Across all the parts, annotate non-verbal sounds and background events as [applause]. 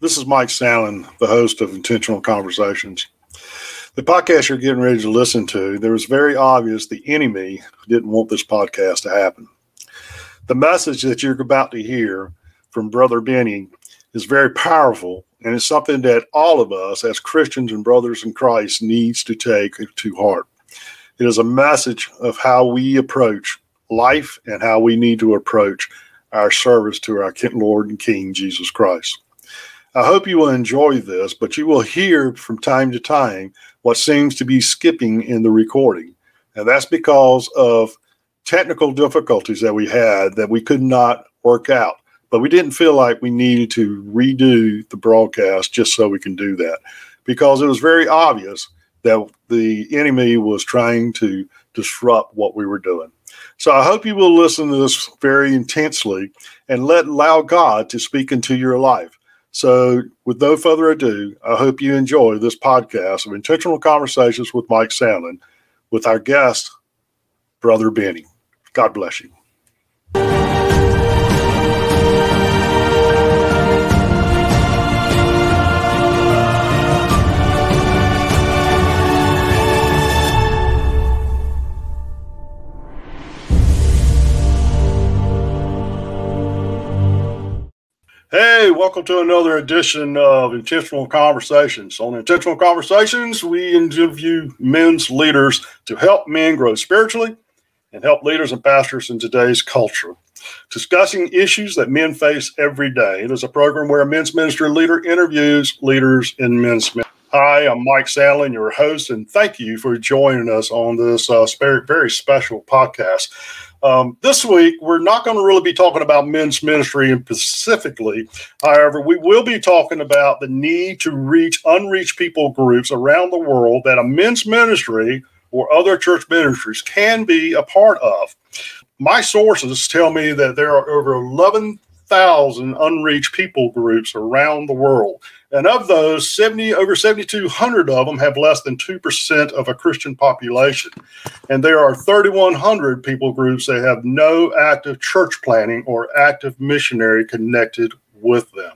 This is Mike Sallin, the host of Intentional Conversations. The podcast you're getting ready to listen to, there was very obvious the enemy didn't want this podcast to happen. The message that you're about to hear from Brother Benny is very powerful, and it's something that all of us as Christians and brothers in Christ needs to take to heart. It is a message of how we approach life and how we need to approach our service to our Lord and King Jesus Christ. I hope you will enjoy this, but you will hear from time to time what seems to be skipping in the recording. And that's because of technical difficulties that we had that we could not work out. But we didn't feel like we needed to redo the broadcast just so we can do that because it was very obvious that the enemy was trying to disrupt what we were doing. So I hope you will listen to this very intensely and let allow God to speak into your life. So, with no further ado, I hope you enjoy this podcast of Intentional Conversations with Mike Sandlin with our guest, Brother Benny. God bless you. Hey, welcome to another edition of Intentional Conversations. On Intentional Conversations, we interview men's leaders to help men grow spiritually and help leaders and pastors in today's culture. Discussing issues that men face every day. It is a program where a men's ministry leader interviews leaders in men's ministry. Hi, I'm Mike Sallin, your host, and thank you for joining us on this uh, very special podcast. Um, this week, we're not going to really be talking about men's ministry specifically. However, we will be talking about the need to reach unreached people groups around the world that a men's ministry or other church ministries can be a part of. My sources tell me that there are over 11,000 unreached people groups around the world. And of those, 70 over 7,200 of them have less than 2% of a Christian population. And there are 3,100 people groups that have no active church planting or active missionary connected with them.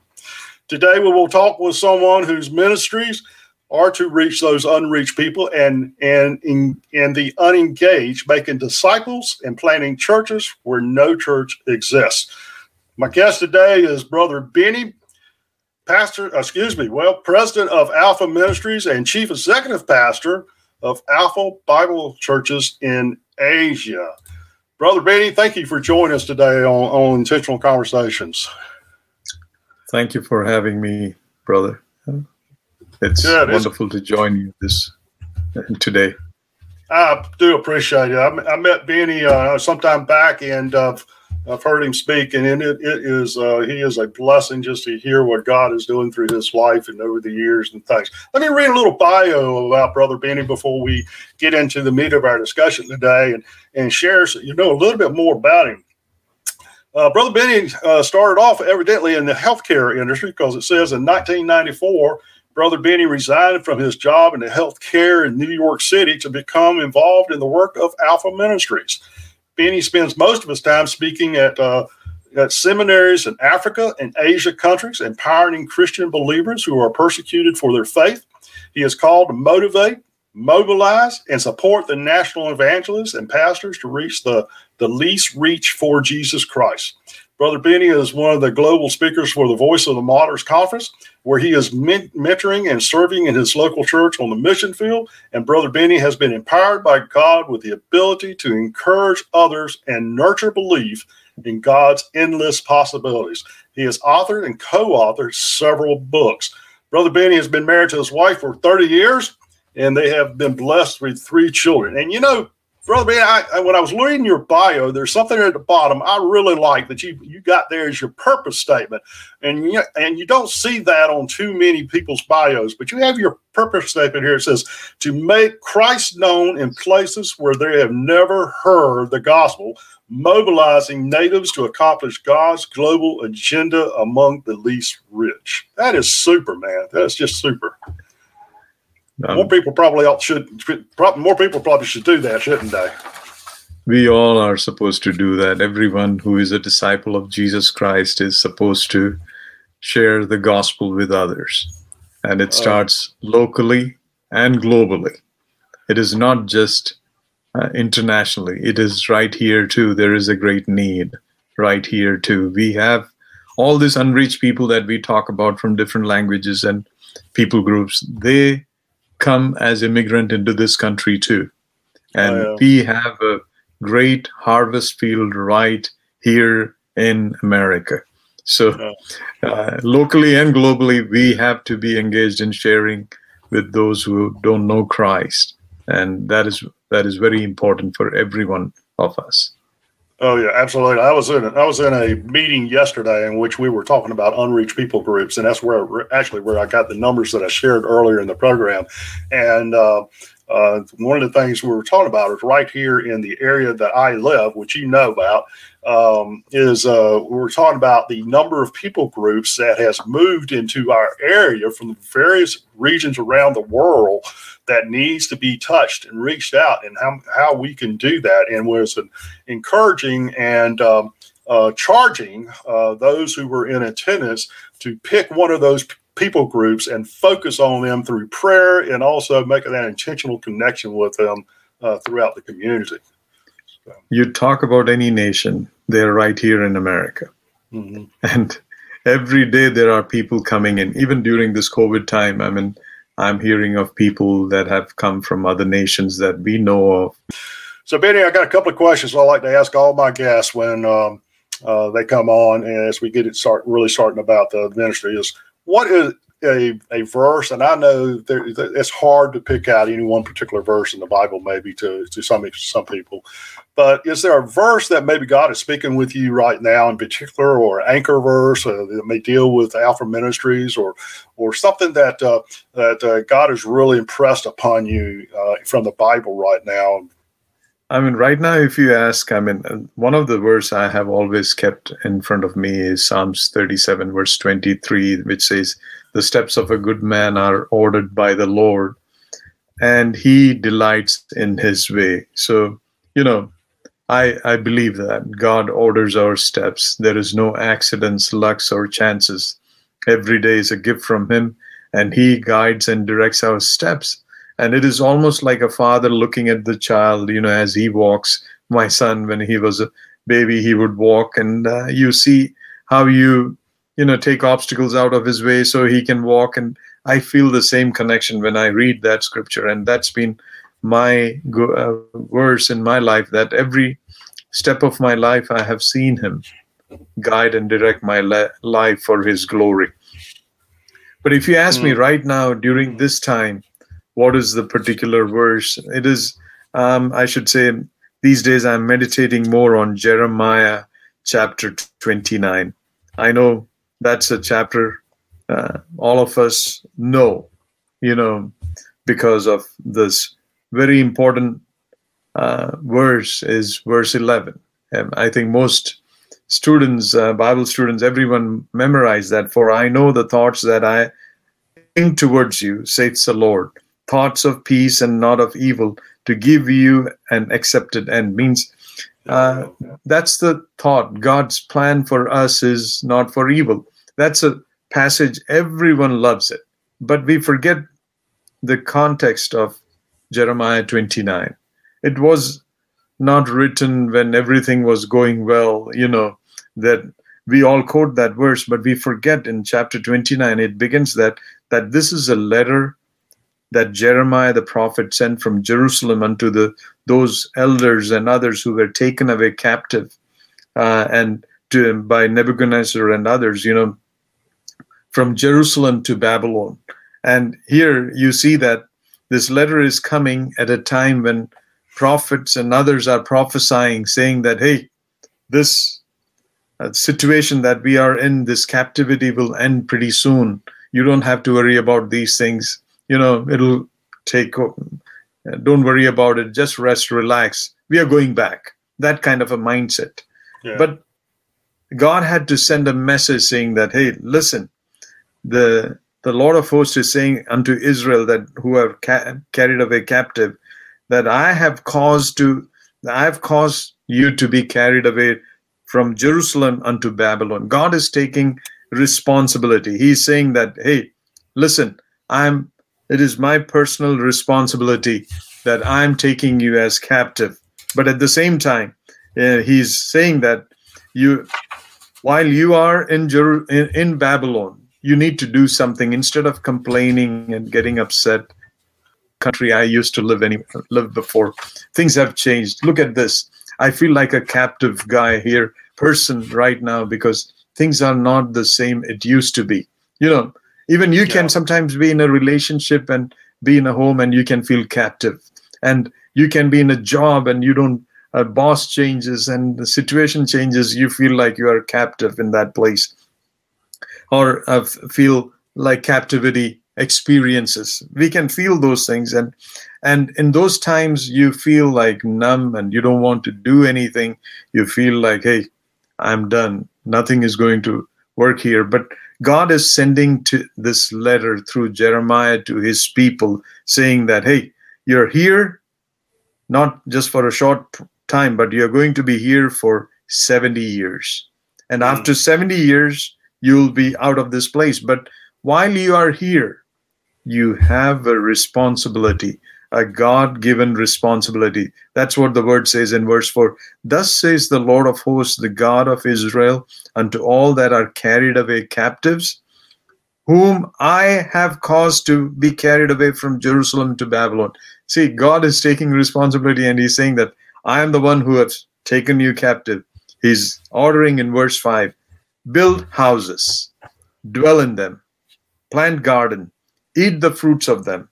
Today, we will talk with someone whose ministries are to reach those unreached people and and in, and the unengaged, making disciples and planting churches where no church exists. My guest today is Brother Benny pastor, excuse me, well, president of Alpha Ministries and chief executive pastor of Alpha Bible Churches in Asia. Brother Benny, thank you for joining us today on, on Intentional Conversations. Thank you for having me, brother. It's yeah, wonderful to join you this today. I do appreciate it. I, I met Benny uh, sometime back, and uh, I've heard him speak, and it, it is uh, he is a blessing just to hear what God is doing through his life and over the years and things. Let me read a little bio about Brother Benny before we get into the meat of our discussion today, and and share so you know a little bit more about him. Uh, Brother Benny uh, started off evidently in the healthcare industry because it says in 1994, Brother Benny resigned from his job in the healthcare in New York City to become involved in the work of Alpha Ministries. Benny spends most of his time speaking at, uh, at seminaries in Africa and Asia countries, empowering Christian believers who are persecuted for their faith. He is called to motivate, mobilize, and support the national evangelists and pastors to reach the, the least reach for Jesus Christ. Brother Benny is one of the global speakers for the Voice of the Martyrs Conference, where he is mentoring and serving in his local church on the mission field. And Brother Benny has been empowered by God with the ability to encourage others and nurture belief in God's endless possibilities. He has authored and co authored several books. Brother Benny has been married to his wife for 30 years, and they have been blessed with three children. And you know, brother man, I, when I was reading your bio, there's something at the bottom I really like that you you got there as your purpose statement, and you, and you don't see that on too many people's bios, but you have your purpose statement here. It says to make Christ known in places where they have never heard the gospel, mobilizing natives to accomplish God's global agenda among the least rich. That is super, man. That's just super. Um, more people probably should. More people probably should do that, shouldn't they? We all are supposed to do that. Everyone who is a disciple of Jesus Christ is supposed to share the gospel with others. And it starts locally and globally. It is not just uh, internationally, it is right here too. There is a great need right here too. We have all these unreached people that we talk about from different languages and people groups. They come as immigrant into this country too. And oh, yeah. we have a great harvest field right here in America. So, uh, locally and globally, we have to be engaged in sharing with those who don't know Christ, and that is that is very important for every one of us. Oh yeah, absolutely. I was in I was in a meeting yesterday in which we were talking about unreached people groups, and that's where actually where I got the numbers that I shared earlier in the program. And uh, uh, one of the things we were talking about is right here in the area that I live, which you know about, um, is uh, we were talking about the number of people groups that has moved into our area from various regions around the world that needs to be touched and reached out, and how, how we can do that, and was an encouraging and um, uh, charging uh, those who were in attendance to pick one of those people groups and focus on them through prayer and also making that intentional connection with them uh, throughout the community. You talk about any nation, they're right here in America. Mm-hmm. And every day there are people coming in, even during this COVID time. I mean, I'm hearing of people that have come from other nations that we know of. So, Benny, I got a couple of questions I like to ask all my guests when um, uh, they come on, and as we get it start really starting about the ministry is what is a, a verse, and I know there, it's hard to pick out any one particular verse in the Bible, maybe to, to some some people, but is there a verse that maybe God is speaking with you right now in particular, or anchor verse uh, that may deal with Alpha Ministries, or or something that uh, that uh, God has really impressed upon you uh, from the Bible right now? I mean, right now, if you ask, I mean, one of the verse I have always kept in front of me is Psalms 37, verse 23, which says, The steps of a good man are ordered by the Lord, and he delights in his way. So, you know, I, I believe that God orders our steps. There is no accidents, lucks, or chances. Every day is a gift from him, and he guides and directs our steps and it is almost like a father looking at the child you know as he walks my son when he was a baby he would walk and uh, you see how you you know take obstacles out of his way so he can walk and i feel the same connection when i read that scripture and that's been my uh, verse in my life that every step of my life i have seen him guide and direct my le- life for his glory but if you ask mm. me right now during this time what is the particular verse. It is, um, I should say, these days I'm meditating more on Jeremiah chapter 29. I know that's a chapter uh, all of us know, you know, because of this very important uh, verse is verse 11. And I think most students, uh, Bible students, everyone memorize that. For I know the thoughts that I think towards you, says the Lord, thoughts of peace and not of evil to give you an accepted end. Means uh, that's the thought. God's plan for us is not for evil. That's a passage everyone loves it. But we forget the context of jeremiah 29 it was not written when everything was going well you know that we all quote that verse but we forget in chapter 29 it begins that that this is a letter that Jeremiah the prophet sent from Jerusalem unto the those elders and others who were taken away captive uh, and to, by Nebuchadnezzar and others, you know, from Jerusalem to Babylon. And here you see that this letter is coming at a time when prophets and others are prophesying, saying that, hey, this uh, situation that we are in, this captivity will end pretty soon. You don't have to worry about these things. You know it'll take don't worry about it. Just rest relax. We are going back. That kind of a mindset. Yeah. but god had to send a message saying that hey listen the the lord of hosts is saying unto israel that who are ca- carried away captive that i have caused to i have caused you to be carried away from jerusalem unto babylon god is taking responsibility. He's saying that, hey, listen, I'm it is my personal responsibility that I'm taking you as captive. But at the same time, uh, he's saying that you while you are in, Jer- in, in Babylon, you need to do something instead of complaining and getting upset. Country I used to live any live before, things have changed. Look at this. I feel like a captive guy here, person right now because things are not the same it used to be. You know, even you yeah. can sometimes be in a relationship and be in a home and you can feel captive, and you can be in a job and you don't a boss changes and the situation changes, you feel like you are captive in that place, or uh, feel like captivity experiences. We can feel those things, and and in those times you feel like numb and you don't want to do anything. You feel like, hey, I'm done. Nothing is going to work here. But God is sending to this letter through Jeremiah to his people, saying that, hey, you're here not just for a short time, but you're going to be here for 70 years. And mm. after 70 years, you'll be out of this place. But while you are here, you have a responsibility, a God given responsibility. That's what the word says in verse 4. Thus says the Lord of hosts, the God of Israel, unto all that are carried away captives, whom I have caused to be carried away from Jerusalem to Babylon. See, God is taking responsibility and He's saying that I am the one who has taken you captive. He's ordering in verse 5 build houses, dwell in them, plant garden, eat the fruits of them,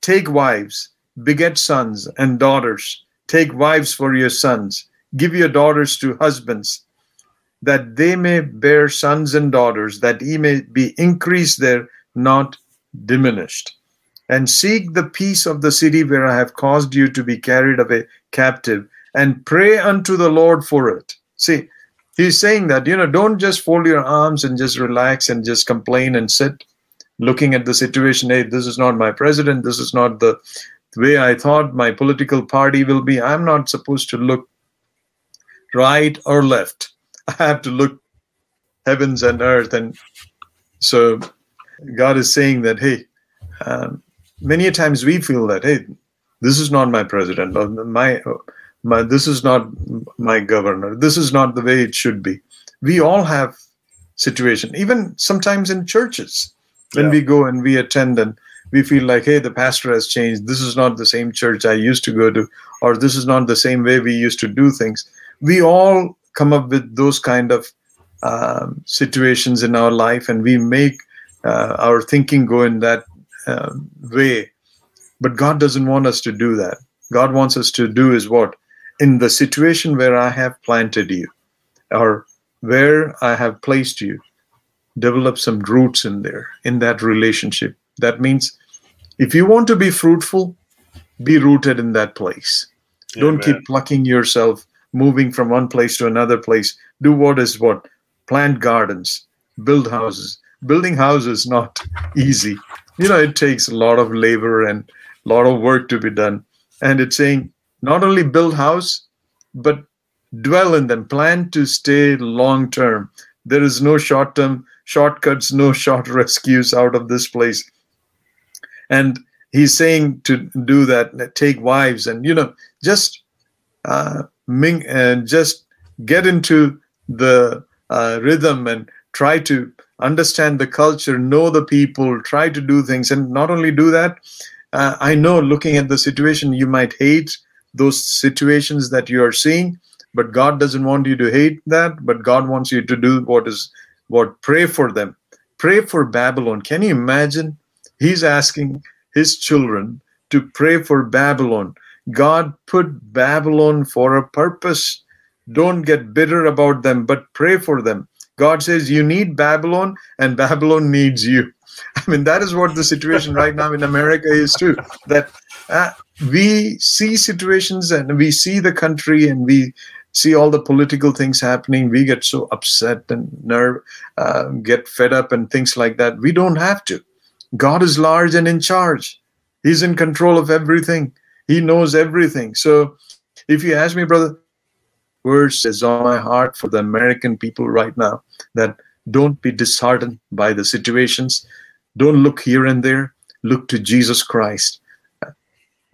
take wives, beget sons and daughters, take wives for your sons, give your daughters to husbands, that they may bear sons and daughters, that ye may be increased there, not diminished. And seek the peace of the city where I have caused you to be carried away captive and pray unto the Lord for it. See, he's saying that, you know, don't just fold your arms and just relax and just complain and sit looking at the situation. Hey, this is not my president. This is not the way I thought my political party will be. I'm not supposed to look right or left. I have to look heavens and earth. And so God is saying that, hey, um, many times we feel that, hey, this is not my president my my this is not my governor this is not the way it should be we all have situation even sometimes in churches when yeah. we go and we attend and we feel like hey the pastor has changed this is not the same church i used to go to or this is not the same way we used to do things we all come up with those kind of um, situations in our life and we make uh, our thinking go in that uh, way but God doesn't want us to do that. God wants us to do is what? In the situation where I have planted you, or where I have placed you, develop some roots in there, in that relationship. That means if you want to be fruitful, be rooted in that place. Amen. Don't keep plucking yourself, moving from one place to another place. Do what is what? Plant gardens, build houses. Building houses not [laughs] easy. You know, it takes a lot of labor and a lot of work to be done. And it's saying not only build house, but dwell in them, plan to stay long term. There is no short term shortcuts, no short [laughs] rescues out of this place. And he's saying to do that, take wives and, you know, just uh, ming and just get into the uh, rhythm and try to understand the culture, know the people, try to do things, and not only do that, uh, I know looking at the situation, you might hate those situations that you are seeing, but God doesn't want you to hate that, but God wants you to do what is what pray for them. Pray for Babylon. Can you imagine? He's asking his children to pray for Babylon. God put Babylon for a purpose. Don't get bitter about them, but pray for them. God says you need Babylon and Babylon needs you. [laughs] I mean, that is what the situation right now in America is too. That uh, we see situations and we see the country and we see all the political things happening. We get so upset and nerve, uh, get fed up and things like that. We don't have to. God is large and in charge. He's in control of everything. He knows everything. So, if you ask me, brother, words is on my heart for the American people right now that Don't be disheartened by the situations. Don't look here and there. Look to Jesus Christ.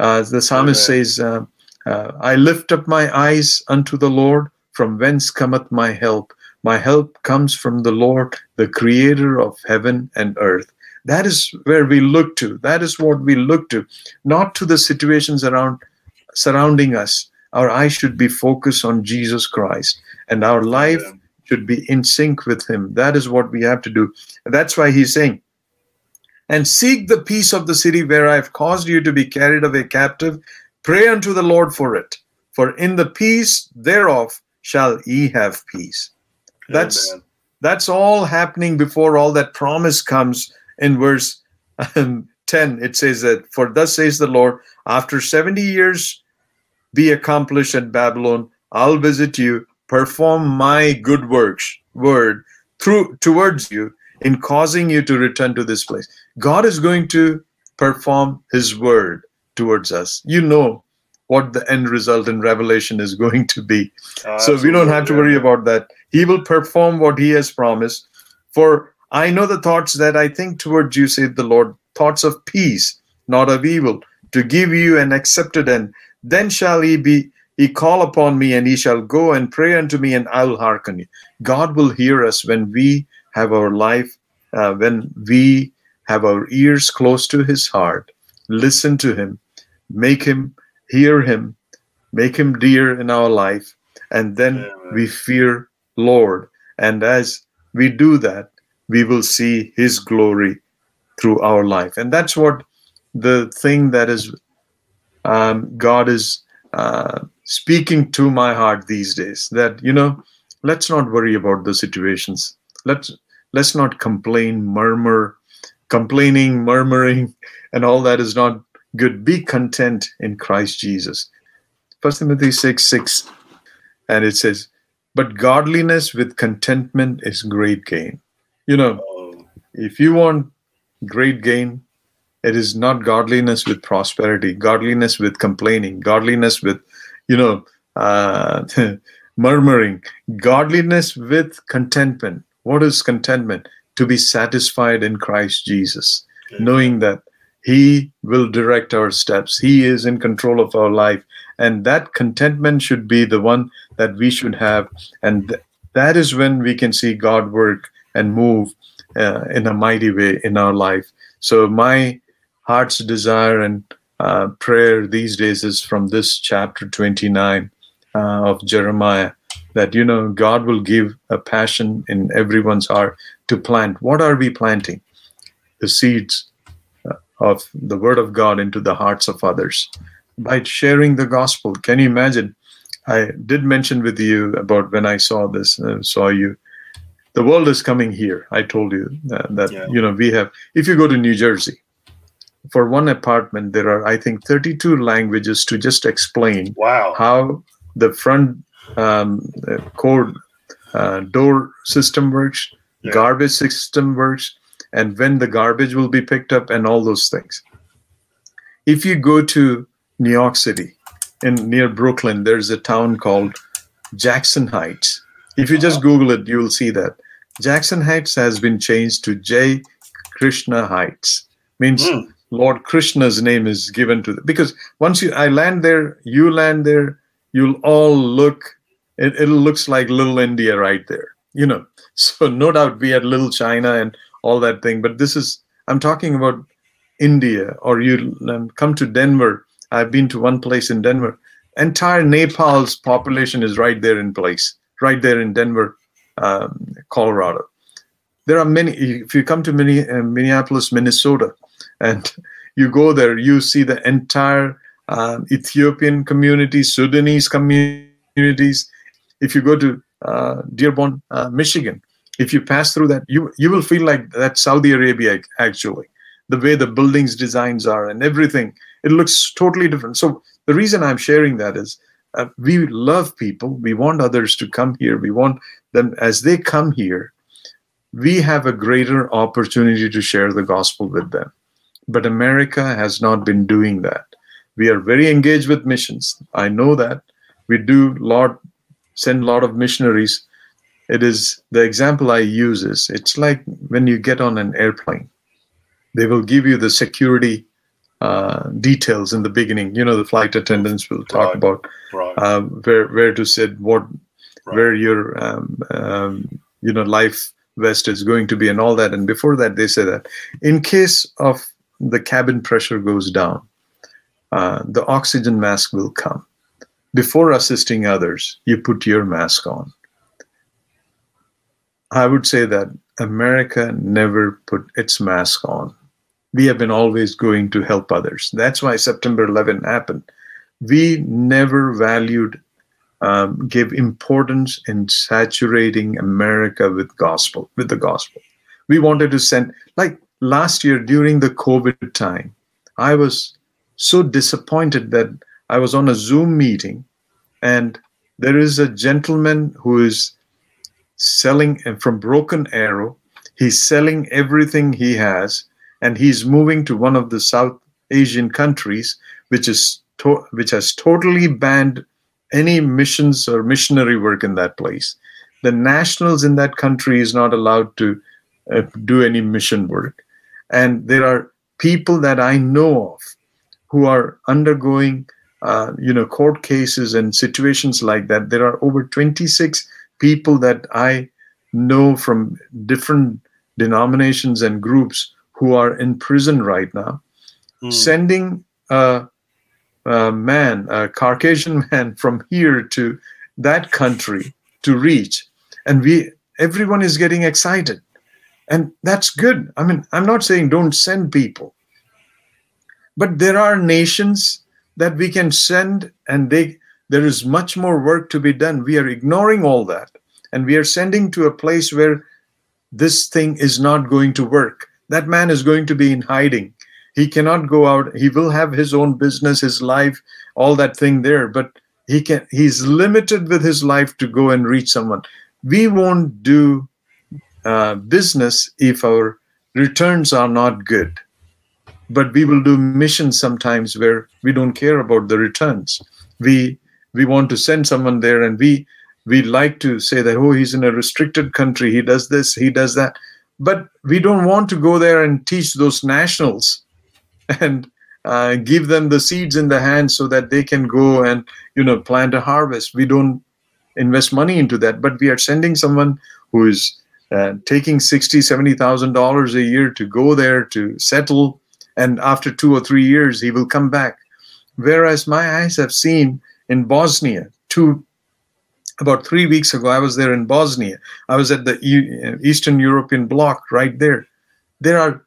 Uh, the psalmist Amen. says, uh, uh, I lift up my eyes unto the Lord, from whence cometh my help. My help comes from the Lord, the creator of heaven and earth. That is where we look to. That is what we look to, not to the situations around surrounding us. Our eyes should be focused on Jesus Christ, and our life should be in sync with Him. That is what we have to do. And that's why He's saying, and seek the peace of the city where I have caused you to be carried away captive. Pray unto the Lord for it, for in the peace thereof shall ye have peace. That's Amen. that's all happening before all that promise comes in verse um, 10. It says that, For thus says the Lord, after 70 years be accomplished at Babylon, I'll visit you, perform my good works, word, through towards you in causing you to return to this place. God is going to perform his word towards us. You know what the end result in Revelation is [laughs] going to be. Uh, so we don't have to worry about that. He will perform what he has promised. For I know the thoughts that I think towards you, said the Lord, thoughts of peace, not of evil, to give you an accepted end. Then shall he be he call upon me, and he shall go and pray unto me, and I will hearken you. God will hear us when we have our life, uh, when we have our ears close to his heart, listen to him, make him hear him, make him dear in our life, and then we fear Lord. And as we do that, we will see his glory through our life. And that's what the thing that is um, God is uh, speaking to my heart these days that you know let's not worry about the situations let's let's not complain murmur complaining murmuring [laughs] and all that is not good be content in christ jesus. First timothy 6 6 and it says but godliness with contentment is great gain. You know if you want great gain it is not godliness with prosperity godliness with complaining godliness with you know uh, [laughs] murmuring godliness with contentment. What is contentment? To be satisfied in christ jesus knowing that he will direct our steps. He is in control of our life. And that contentment should be the one that we should have. And th- that is when we can see god work and move uh, in a mighty way in our life. So my heart's desire and uh, prayer these days is from this chapter 29 uh, of Jeremiah that, you know, God will give a passion in everyone's heart to plant. What are we planting? The seeds of the word of God into the hearts of others by sharing the gospel. Can you imagine? I did mention with you about when I saw this, uh, saw you. The world is coming here. I told you uh, that, yeah. you know, we have, if you go to New Jersey, for one apartment, there are, I think, 32 languages to just explain wow. how the front um, code uh, door system works, yeah. garbage system works, and when the garbage will be picked up, and all those things. If you go to New York City, in near Brooklyn, there's a town called Jackson Heights. If you just Google it, you will see that Jackson Heights has been changed to J. Krishna Heights. Means mm. Lord Krishna's name is given to them. Because once you I land there, you land there, you'll all look it, it looks like little India right there. You know. [laughs] So no doubt we had little China and all that thing. But this is I'm talking about India or you um, come to Denver. I've been to one place in Denver. Entire Nepal's population is right there in place, right there in Denver, um, Colorado. There are many. If you come to uh, Minneapolis, Minnesota, and [laughs] you go there, you see the entire um, Ethiopian community, Sudanese communities. If you go to uh, Dearborn, uh, Michigan, if you pass through that, you you will feel like that Saudi Arabia actually. The way the buildings designs are and everything, it looks totally different. So the reason I'm sharing that is uh, we love people. We want others to come here. We want them as they come here. We have a greater opportunity to share the gospel with them. But America has not been doing that. We are very engaged with missions. I know that. We do lot send a lot of missionaries it is the example I use is it's like when you get on an airplane, they will give you the security uh, details in the beginning. You know, the flight attendants will talk Right. about Right. uh, where where to sit, what Right. where your um, um, you know life vest is going to be, and all that. And before that, they say that in case of the cabin pressure goes down, uh, the oxygen mask will come. Before assisting others, you put your mask on. I would say that America never put its mask on. We have been always going to help others. That's why September 11 happened. We never valued, um, gave importance in saturating America with gospel, with the gospel. We wanted to send, like last year during the COVID time, I was so disappointed that I was on a Zoom meeting and there is a gentleman who is selling uh, from Broken Arrow. He's selling everything he has, and he's moving to one of the South Asian countries, which is to- which has totally banned any missions or missionary work in that place. The nationals in that country is not allowed to uh, do any mission work, and there are people that I know of who are undergoing, uh, you know, court cases and situations like that. There are over 26 people that I know from different denominations and groups who are in prison right now, Hmm. sending a, a man, a Caucasian [laughs] man from here to that country to reach. And we everyone is getting excited. And that's good. I mean, I'm not saying don't send people. But there are nations that we can send and they there is much more work to be done. We are ignoring all that and we are sending to a place where this thing is not going to work. That man is going to be in hiding. He cannot go out. He will have his own business, his life, all that thing there, but he can he's limited with his life to go and reach someone. We won't do uh, business if our returns are not good. But we will do missions sometimes where we don't care about the returns. We we want to send someone there and we we like to say that oh he's in a restricted country he does this he does that. But we don't want to go there and teach those nationals [laughs] and uh, give them the seeds in the hand so that they can go and you know plant a harvest. We don't invest money into that but we are sending someone who is uh, taking 60 70000 dollars a year to go there to settle and after two or three years he will come back. Whereas my eyes have seen in bosnia two about three weeks ago i was there in bosnia i was at the E- eastern european bloc right there there are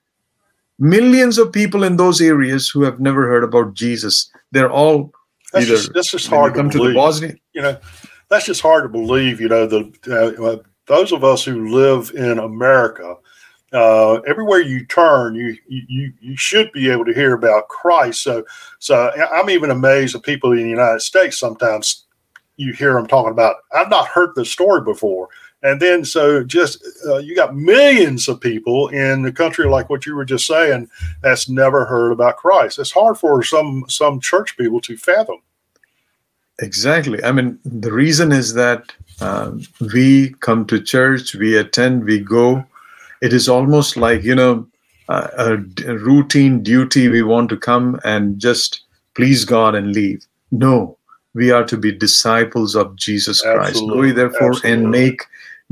millions of people in those areas who have never heard about jesus they're all That's either just, that's just hard to come to believe. bosnia you know, that's just hard to believe. You know, the uh, those of us who live in America, uh, everywhere you turn, you, you you should be able to hear about Christ. So, so I'm even amazed at people in the United States. Sometimes you hear them talking about. I've not heard this story before, and then so just uh, you got millions of people in the country, like what you were just saying, that's never heard about Christ. It's hard for some some church people to fathom. Exactly. I mean, the reason is that um, we come to church, we attend, we go. It is almost like, you know, uh, a, routine duty. We want to come and just please God and leave. No, we are to be disciples of Jesus Christ. Absolutely. therefore Absolutely. and make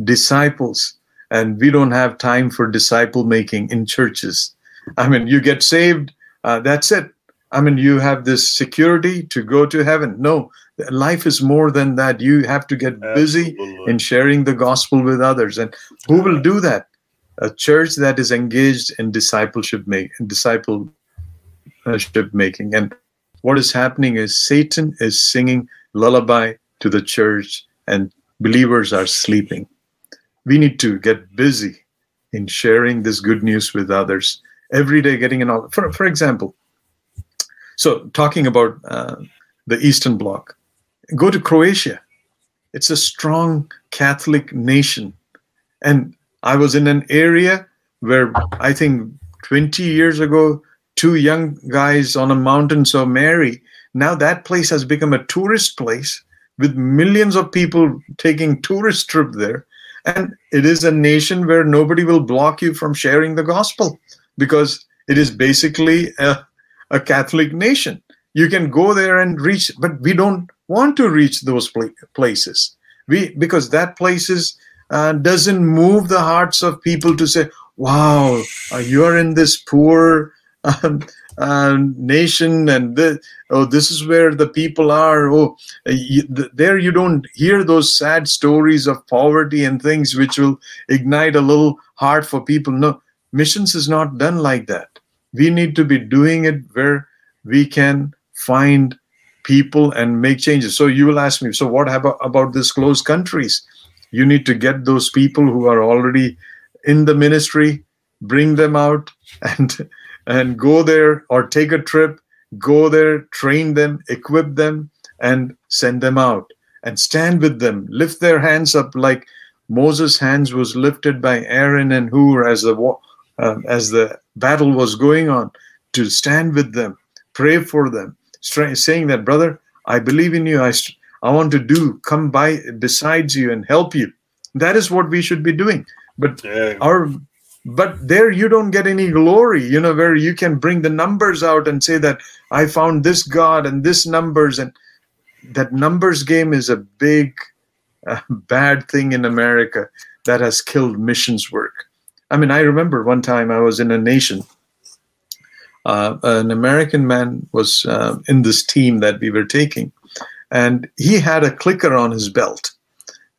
disciples. And we don't have time for disciple making in churches. I mean, you get saved, uh, that's it. I mean, you have this security to go to heaven. No, life is more than that. You have to get busy in sharing the gospel with others. And who will do that? A church that is engaged in discipleship make discipleship making. And what is happening is Satan is singing lullaby to the church, and believers are sleeping. We need to get busy in sharing this good news with others every day. Getting an for for example. So talking about uh, the Eastern Bloc, go to Croatia. It's a strong Catholic nation. And I was in an area where I think 20 years ago, two young guys on a mountain saw Mary. Now that place has become a tourist place with millions of people taking tourist trip there. And it is a nation where nobody will block you from sharing the gospel because it is basically a, a Catholic nation. You can go there and reach, but we don't want to reach those places. We because that places uh, doesn't move the hearts of people to say, "Wow, uh, you are in this poor [laughs] um, uh, nation, and the, oh, this is where the people are." Oh, you, th- there you don't hear those sad stories of poverty and things which will ignite a little heart for people. No, missions is not done like that. We need to be doing it where we can find people and make changes. So you will ask me, so what about, about these closed countries? You need to get those people who are already in the ministry, bring them out [laughs] and and go there or take a trip, go there, train them, equip them, and send them out and stand with them, lift their hands up like Moses' hands was lifted by Aaron and Hur as the uh, as the battle was going on, to stand with them, pray for them, saying that, brother, I believe in you. I, I want to do, come by besides you and help you. That is what we should be doing. But yeah. our but there you don't get any glory you know where you can bring the numbers out and say that i found this god and this numbers and that numbers game is a big [laughs] uh, bad thing in america that has killed missions work i mean i remember one time i was in a nation uh, an American man was uh, in this team that we were taking, and he had a clicker on his belt,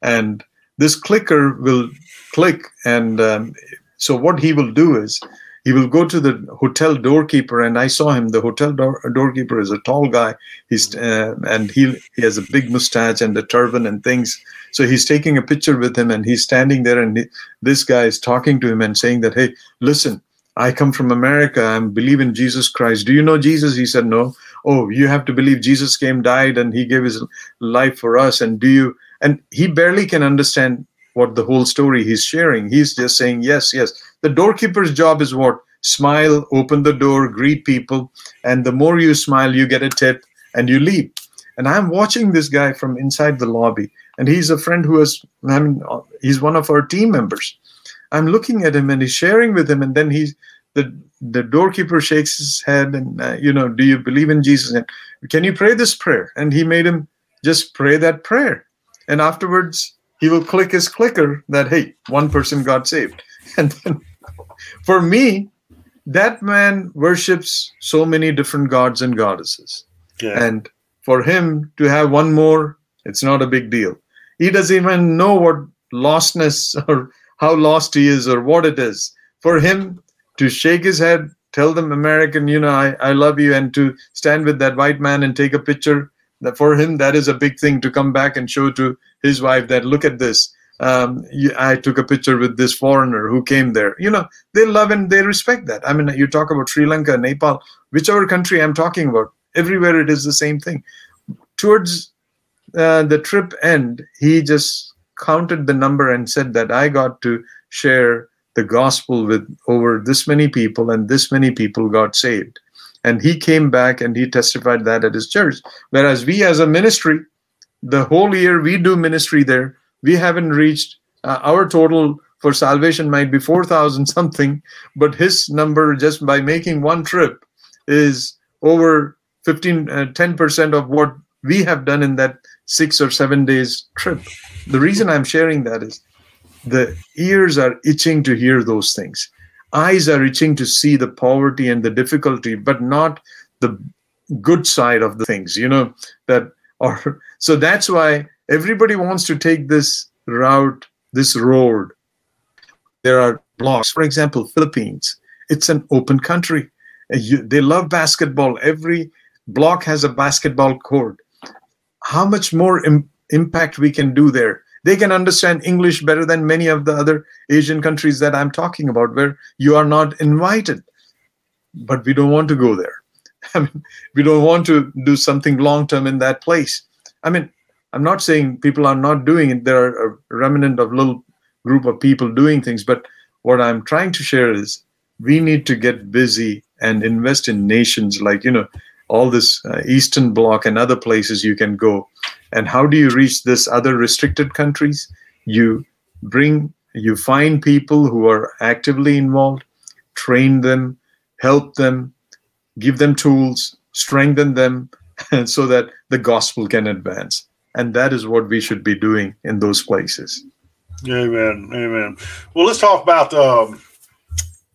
and this clicker will click, and um, so what he will do is he will go to the hotel doorkeeper, and I saw him. The hotel door, doorkeeper is a tall guy. He's uh, and he he has a big mustache and a turban and things. So he's taking a picture with him, and he's standing there, and he, this guy is talking to him and saying that, "Hey, listen." I come from America. I believe in Jesus Christ. Do you know Jesus? He said, No. Oh, you have to believe Jesus came, died, and he gave his life for us. And do you? And he barely can understand what the whole story he's sharing. He's just saying, Yes, yes. The doorkeeper's job is what? Smile, open the door, greet people. And the more you smile, you get a tip and you leave. And I'm watching this guy from inside the lobby. And he's a friend who has, I mean, uh, he's one of our team members I'm looking at him and he's sharing with him, and then he's the the doorkeeper shakes his head and uh, you know, do you believe in Jesus? And can you pray this prayer? And he made him just pray that prayer, and afterwards he will click his clicker that hey, one person got saved, [laughs] and then for me, that man worships so many different gods and goddesses, yeah. and for him to have one more, it's not a big deal. He doesn't even know what lostness [laughs] or how lost he is or what it is. For him to shake his head, tell them, American, you know, I, I love you, and to stand with that white man and take a picture, that for him, that is a big thing to come back and show to his wife that, look at this. Um, I took a picture with this foreigner who came there. You know, they love and they respect that. I mean, you talk about Sri Lanka, Nepal, whichever country I'm talking about, everywhere it is the same thing. Towards uh, the trip end, he just counted the number and said that I got to share the gospel with over this many people, and this many people got saved. And he came back and he testified that at his church. Whereas we, as a ministry, the whole year we do ministry there, we haven't reached uh, our total for salvation might be 4,000 something, but his number just by making one trip is over 15, uh, 10% of what we have done in that six or seven days trip. The reason I'm sharing that is the ears are itching to hear those things. Eyes are itching to see the poverty and the difficulty, but not the good side of the things, you know, that or [laughs] so that's why everybody wants to take this route, this road. There are blocks, for example, Philippines. It's an open country. They love basketball. Every block has a basketball court how much more Im- impact we can do there. They can understand English better than many of the other Asian countries that I'm talking about, where you are not invited. But we don't want to go there. [laughs] I mean, we don't want to do something long term in that place. I mean, I'm not saying people are not doing it. There are a remnant of little group of people doing things, but what I'm trying to share is we need to get busy and invest in nations like you know all this uh, eastern bloc and other places you can go. And how do you reach this other restricted countries? You bring you find people who are actively involved train them help them give them tools strengthen them [laughs] so that the gospel can advance. And that is what we should be doing in those places. Amen. Amen. Well let's talk about um,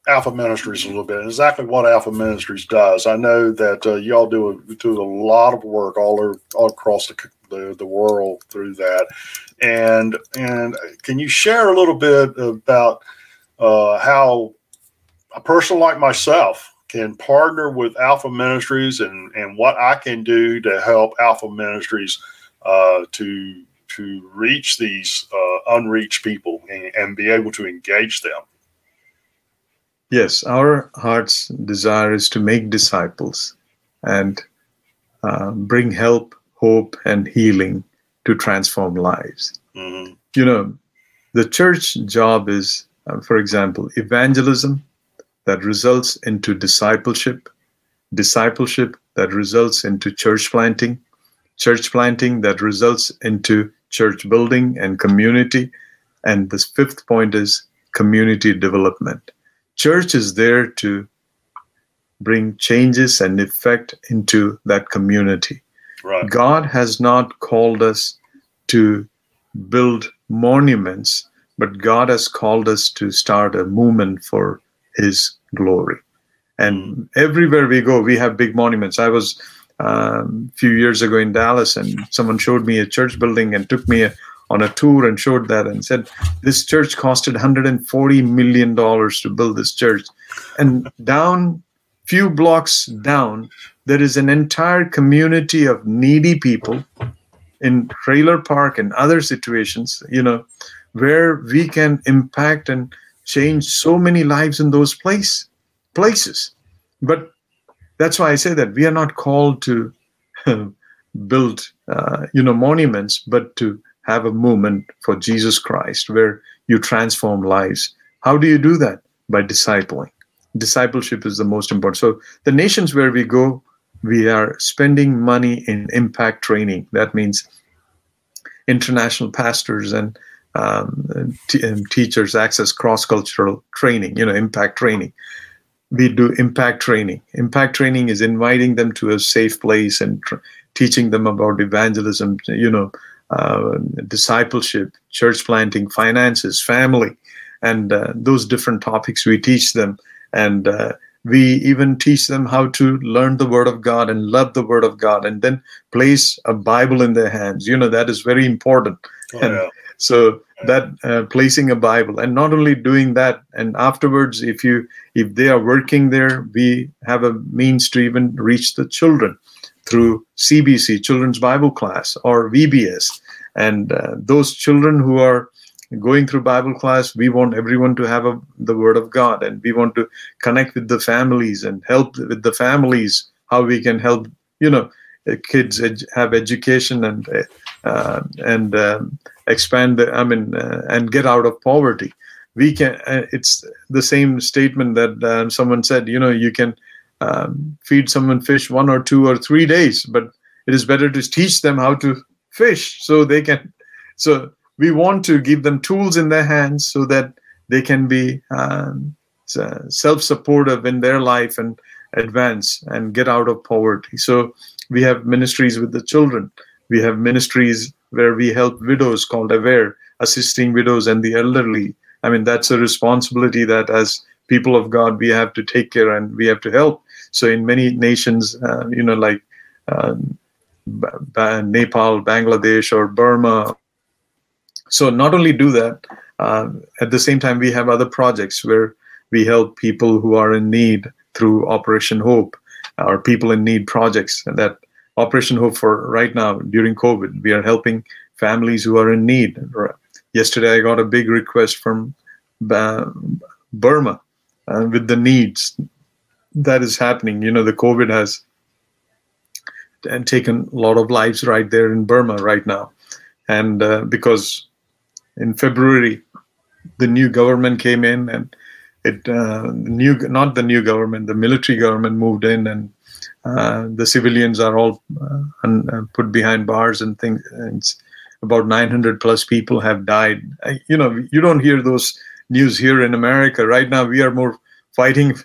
alpha ministries a little bit exactly what alpha ministries does i know that uh, y'all do a, do a lot of work all, all across the, the, the world through that and and can you share a little bit about uh, how a person like myself can partner with Alpha Ministries and and what I can do to help Alpha Ministries uh, to to reach these uh, unreached people and, and be able to engage them. Yes, our heart's desire is to make disciples and uh, bring help, hope, and healing to transform lives. Mm-hmm. You know, the church job is, uh, for example, evangelism that results into discipleship, discipleship that results into church planting, church planting that results into church building and community. And the fifth point is community development. Church is there to bring changes and effect into that community. Right. God has not called us to build monuments, but God has called us to start a movement for His glory. And mm. everywhere we go, we have big monuments. I was um, a few years ago in Dallas, and someone showed me a church building and took me a, on a tour and showed that and said this church costed 140 million dollars to build this church. And down few blocks down there is an entire community of needy people in trailer park and other situations you know where we can impact and change so many lives in those place places. But that's why i say that we are not called to [laughs] build uh, you know monuments but to have a movement for jesus christ where you transform lives how do you do that by discipling discipleship is the most important so the nations where we go we are spending money in impact training. That means international pastors and um, t- and teachers access cross cultural training, you know, impact training. We do impact training. Impact training is inviting them to a safe place and tr- teaching them about evangelism, you know, uh, discipleship, church planting, finances, family, and uh, those different topics we teach them. And uh, we even teach them how to learn the word of god and love the word of god and then place a bible in their hands you know that is very important oh, and yeah. so that uh, placing a bible and not only doing that and afterwards if you if they are working there we have a means to even reach the children through cbc children's bible class or vbs and uh, those children who are going through Bible class, we want everyone to have a, the Word of God, and we want to connect with the families and help with the families how we can help you know uh, kids ed- have education and uh, and um, expand. The, I mean, uh, and get out of poverty. We can. Uh, it's the same statement that um, someone said. You know, you can um, feed someone fish one or two or three days, but it is better to teach them how to fish so they can. So we want to give them tools in their hands so that they can be um, self-supportive in their life and advance and get out of poverty. So we have ministries with the children. We have ministries where we help widows called aware assisting widows and the elderly. I mean that's a responsibility that as people of god we have to take care and we have to help. So in many nations uh, you know like um, nepal bangladesh or burma so not only do that, uh, at the same time, we have other projects where we help people who are in need through Operation Hope our people in need projects. And that Operation Hope for right now during COVID, we are helping families who are in need. Yesterday, I got a big request from Burma uh, with the needs that is happening. You know, the COVID has and taken a lot of lives right there in Burma right now, and uh, because in February, the new government came in and it uh, new not the new government, the military government moved in and uh, the civilians are all uh, un, uh, put behind bars and things. And about 900 plus people have died. You know, you don't hear those news here in America. Right now, we are more fighting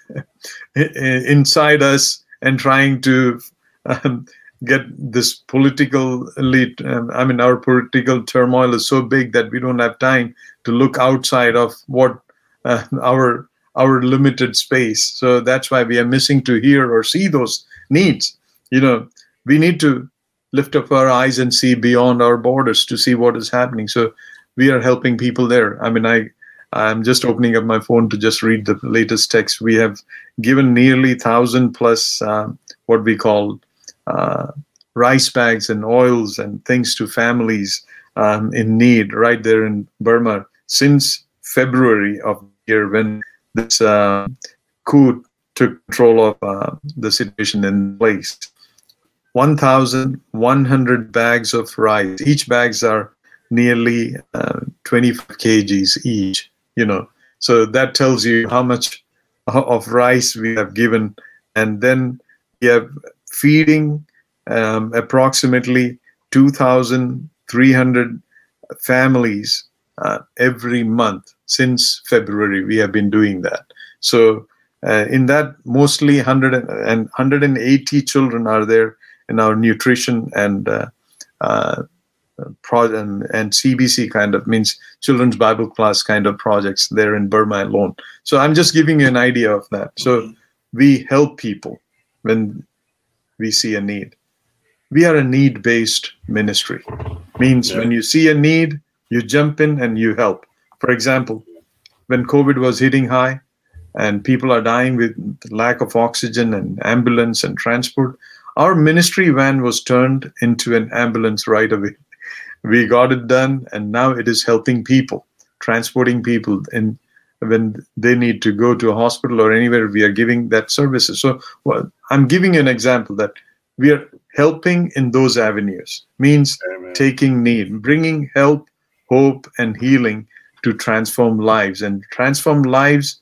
[laughs] inside us and trying to um, get this political elite. Um, I mean, our political turmoil is so big that we don't have time to look outside of what uh, [laughs] our our limited space. So that's why we are missing to hear or see those needs. You know, we need to lift up our eyes and see beyond our borders to see what is happening. So we are helping people there. I mean, I I'm just opening up my phone to just read the latest text. We have given nearly thousand plus uh, what we call uh, rice bags and oils and things to families um, in need right there in Burma since February of year when this uh, coup took control of uh, the situation in place. 1,100 bags of rice. Each bags are nearly uh, 25 kgs each. You know, so that tells you how much of rice we have given, and then we have feeding um, approximately 2,300 families uh, every month since February. We have been doing that. So, uh, in that, mostly 100 and 180 children are there in our nutrition and uh, uh, pro- and, and CBC kind of means children's Bible class kind of projects there in Burma alone. So I'm just giving you an idea of that. So we help people when we see a need. We are a need based ministry. Means yeah. when you see a need, you jump in and you help. For example, when COVID was hitting high and people are dying with lack of oxygen and ambulance and transport, our ministry van was turned into an ambulance right away. We got it done, and now it is helping people, transporting people in when they need to go to a hospital or anywhere. We are giving that services. So, well, I'm giving an example that we are helping in those avenues. Means Amen. taking need, bringing help, hope, and healing to transform lives, and transform lives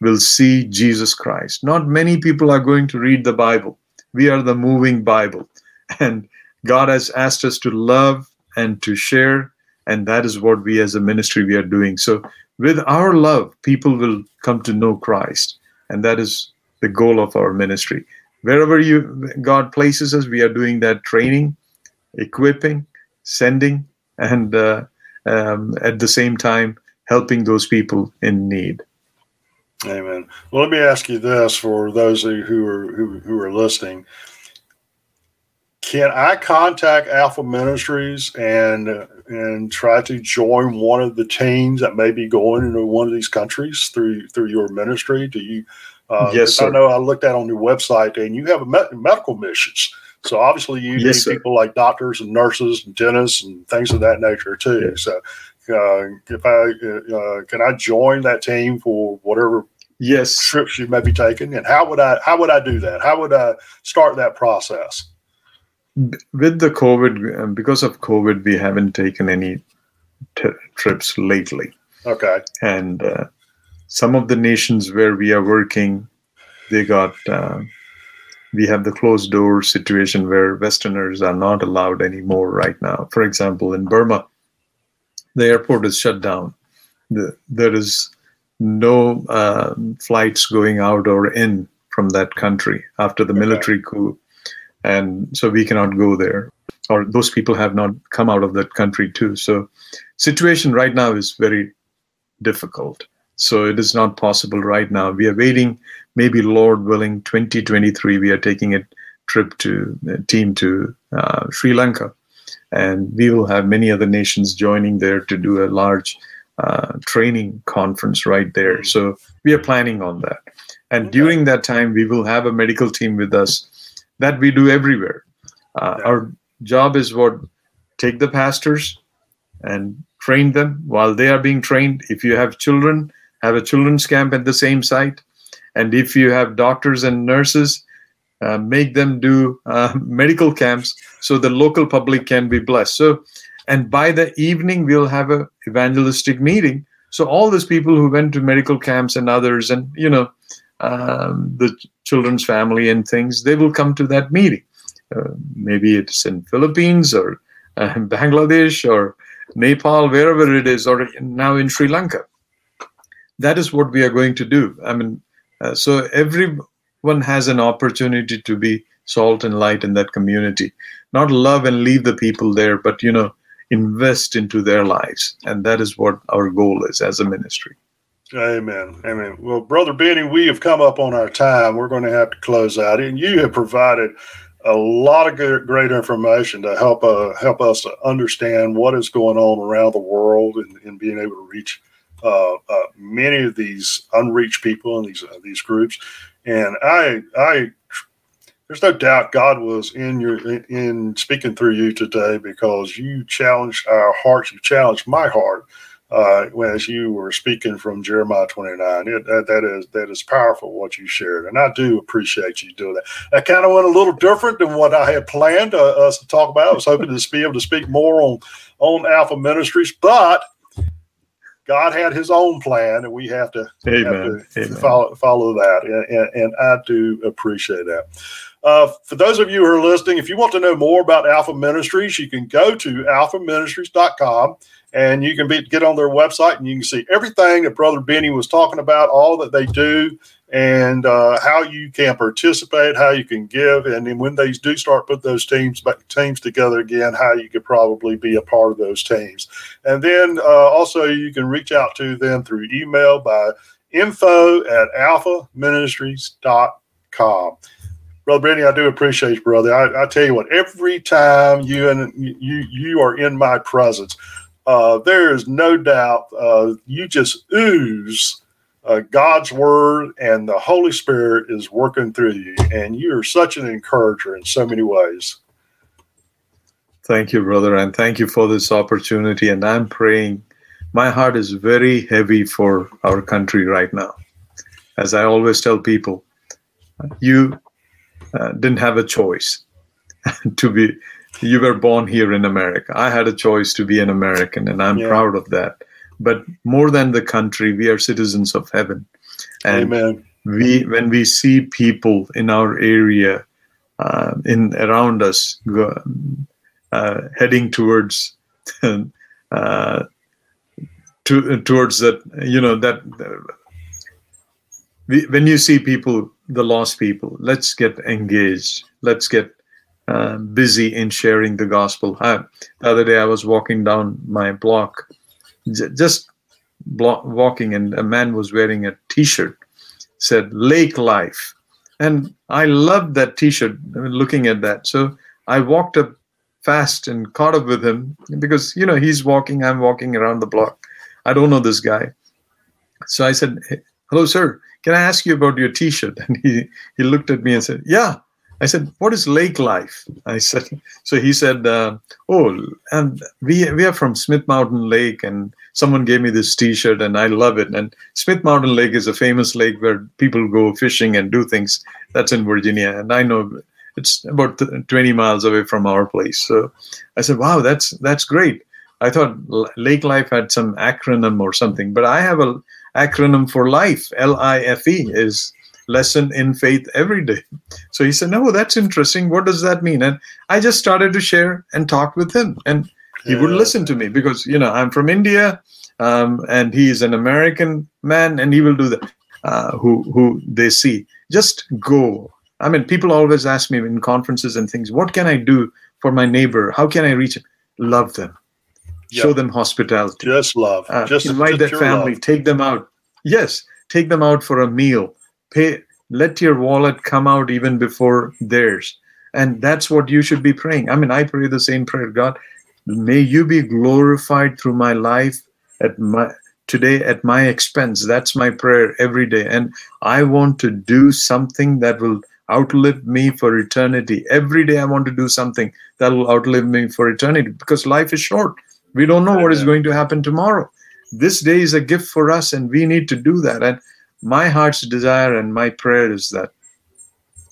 will see Jesus Christ. Not many people are going to read the Bible we are the moving Bible. [laughs] And God has asked us to love and to share. And that is what we as a ministry we are doing. So with our love, people will come to know Christ. And that is the goal of our ministry. Wherever you God places us, we are doing that training, equipping, sending, and uh, um, at the same time helping those people in need. Amen. Well, let me ask you this for those who are who, who are listening. Can I contact Alpha Ministries and and try to join one of the teams that may be going into one of these countries through through your ministry? Do you? Uh, yes, sir. I know I looked at on your website, and you have a med- medical missions. So obviously, you yes, need people like doctors and nurses and dentists and things of that nature too. Yes. So uh, if I uh, can I join that team for whatever yes trips you may be taking, and how would I how would I do that? How would I start that process? With the COVID, um, because of COVID, we haven't taken any t- trips lately. Okay, and uh, some of the nations where we are working, they got. Uh, we have the closed door situation where Westerners are not allowed anymore right now. For example, in Burma, the airport is shut down. The, there is no uh, flights going out or in from that country after the okay. military coup. And so we cannot go there. Or those people have not come out of that country too. So situation right now is very difficult. So it is not possible right now. We are waiting, maybe Lord willing, 2023, we are taking a trip to a team to uh, Sri Lanka and we will have many other nations joining there to do a large uh, training conference right there. So we are planning on that. And during that time, we will have a medical team with us that we do everywhere. Uh, yeah. Our job is what take the pastors and train them while they are being trained. If you have children, have a children's camp at the same site. And if you have doctors and nurses, uh, make them do uh, [laughs] medical camps so the local public can be blessed. So, and by the evening, we'll have a evangelistic meeting. So all these people who went to medical camps and others, and you know, um, the children's family and things, they will come to that meeting. Uh, maybe it's in Philippines or uh, [laughs] Bangladesh or Nepal, wherever it is, or now in Sri Lanka. That is what we are going to do. I mean, uh, so everyone has an opportunity to be salt and light in that community. Not love and leave the people there, but you know, invest into their lives, and that is what our goal is as a ministry. Amen. Amen. Well, Brother Benny, we have come up on our time. We're going to have to close out. And you have provided a lot of good, great information to help uh, help us to understand what is going on around the world and, and being able to reach uh, uh, many of these unreached people and these uh, these groups. And I I there's no doubt God was in your in speaking through you today because you challenged our hearts. You challenged my heart uh, as you were speaking from Jeremiah 29. It, that, that is that is powerful what you shared, and I do appreciate you doing that. That kind of went a little different than what I had planned uh, us to talk about. I was hoping to be able to speak more on on Alpha Ministries, but God had His own plan, and we have to, have to follow follow that, and, and, and I do appreciate that. Uh, for those of you who are listening, if you want to know more about Alpha Ministries, you can go to alphaministries.com and you can be, get on their website and you can see everything that Brother Benny was talking about, all that they do, and uh, how you can participate, how you can give, and then when they do start put those teams teams together again, how you could probably be a part of those teams. And then uh, also you can reach out to them through email by info at alphaministries.com. Brother Benny, I do appreciate you, brother. I, I tell you what, every time you and you you are in my presence, uh, there is no doubt uh, you just ooze uh, God's word and the Holy Spirit is working through you, and you are such an encourager in so many ways. Thank you, brother, and thank you for this opportunity. And I'm praying. My heart is very heavy for our country right now. As I always tell people, you uh, didn't have a choice [laughs] to be you were born here in America. I had a choice to be an American, and I'm yeah. proud of that. But more than the country, we are citizens of heaven. And Amen. we, when we see people in our area, uh, in around us, go, uh, heading towards, [laughs] uh, to, towards that, you know that. We, when you see people, the lost people, let's get engaged. Let's get uh, busy in sharing the gospel. I, the other day, I was walking down my block, j- just block, walking, and a man was wearing a T-shirt said "Lake Life," and I loved that T-shirt. Looking at that, so I walked up fast and caught up with him because you know he's walking, I'm walking around the block. I don't know this guy, so I said, "Hello, sir. Can I ask you about your T-shirt?" [laughs] And he he looked at me and said, "Yeah." I said, "What is lake life?" I said. [laughs] So he said, uh, "Oh, and we we are from Smith Mountain Lake, and someone gave me this T-shirt, and I love it. And Smith Mountain Lake is a famous lake where people go fishing and do things. That's in Virginia, and I know it's about 20 miles away from our place. So I said, "Wow, that's that's great." I thought Lake Life had some acronym or something, but I have a acronym for life. L I F E is lesson in faith every day. So he said, No, that's interesting. What does that mean? And I just started to share and talk with him. And he would listen to me because, you know, I'm from India um, and he's an American man and he will do that. Uh, who who they see just go i mean people always ask me in conferences and things what can i do for my neighbor how can i reach them love them yep. show them hospitality just love uh, just invite just their family love. take them out yes take them out for a meal pay let your wallet come out even before theirs. And that's what you should be praying. I mean i pray the same prayer god. May you be glorified through my life at my today at my expense. That's my prayer every day. And i want to do something that will outlive me for eternity. Every day i want to do something that will outlive me for eternity because life is short. We don't know what is going to happen tomorrow. This day is a gift for us and we need to do that. And my heart's desire and my prayer is that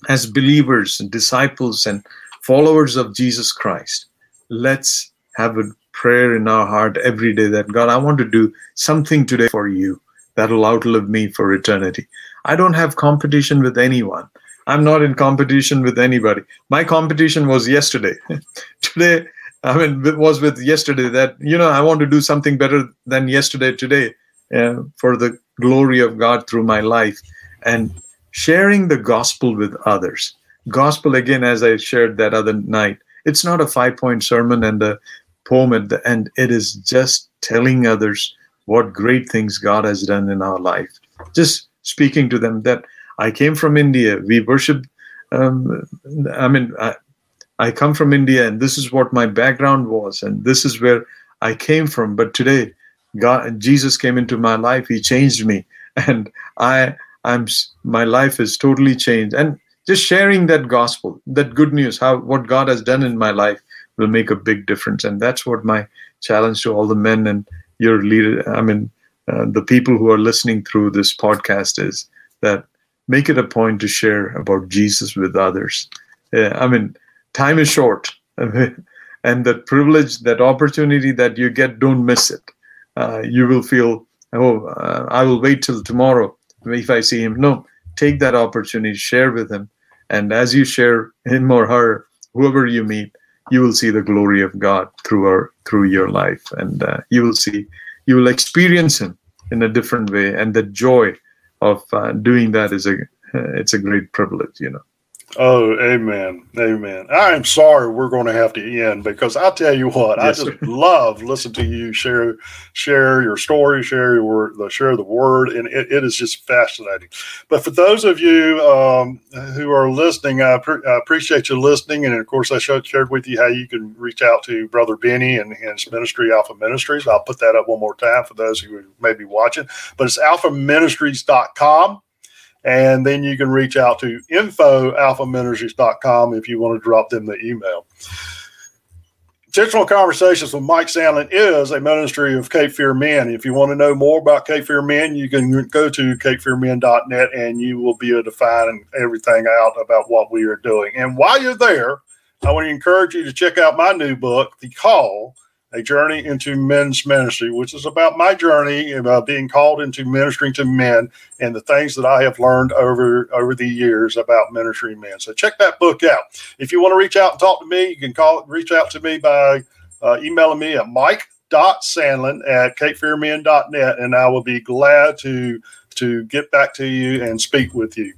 as believers and disciples and followers of Jesus Christ, let's have a prayer in our heart every day that God, I want to do something today for you that will outlive me for eternity. I don't have competition with anyone. I'm not in competition with anybody. My competition was yesterday. [laughs] today, I mean, it was with yesterday that, you know, I want to do something better than yesterday today uh, for the glory of God through my life and sharing the gospel with others. Gospel, again, as I shared that other night, it's not a five point sermon and a poem at the end. It is just telling others what great things God has done in our life. Just speaking to them that I came from India. We worship. Um, I mean, I, I come from India, and this is what my background was, and this is where I came from. But today, God, Jesus came into my life. He changed me, [laughs] and I, I'm, my life is totally changed. And just sharing that gospel, that good news, how what God has done in my life will make a big difference. And that's what my challenge to all the men and your leader, I mean, uh, the people who are listening through this podcast is that make it a point to share about Jesus with others. Uh, I mean, time is short, [laughs] and that privilege, that opportunity that you get, don't miss it. Uh, you will feel, oh, uh, I will wait till tomorrow if I see him. No, take that opportunity, share with him, and as you share him or her, whoever you meet, you will see the glory of God through our through your life, and uh, you will see, you will experience Him in a different way, and the joy of uh, doing that is a it's a great privilege, you know. Oh, amen. Amen. I am sorry we're going to have to end because I tell you what, yes, I just [laughs] love listening to you share share your story, share your the share the word, and it, it is just fascinating. But for those of you um, who are listening, I, pre- I, appreciate you listening, and of course, I shared with you how you can reach out to Brother Benny and, and his ministry, Alpha Ministries. I'll put that up one more time for those who may be watching. But it's alphaministries.com and then you can reach out to info alphaministries.com if you want to drop them the email. Intentional Conversations with Mike Sandlin is a ministry of Cape Fear Men. If you want to know more about Cape Fear Men, you can go to capefearmen.net and you will be able to find everything out about what we are doing. And while you're there, I want to encourage you to check out my new book, The Call a journey into men's ministry, which is about my journey about being called into ministering to men and the things that I have learned over over the years about ministering men. So check that book out. If you want to reach out and talk to me, you can call reach out to me by uh, emailing me at mike.sandlin at capefearmen.net, and I will be glad to to get back to you and speak with you.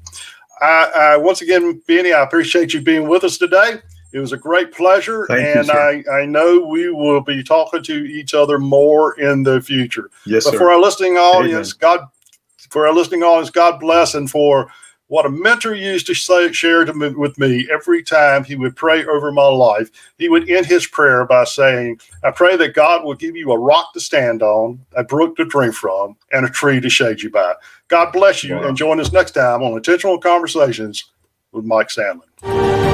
I, I once again, Benny, I appreciate you being with us today. It was a great pleasure, Thank and you, I, I know we will be talking to each other more in the future. Yes, but sir. for our listening audience, Amen. God, for our listening audience, God bless, and for what a mentor used to say, share to me, with me every time he would pray over my life. He would end his prayer by saying, I pray that God will give you a rock to stand on, a brook to drink from, and a tree to shade you by. God bless you, wow. and join us next time on Intentional Conversations with Mike Sandlin.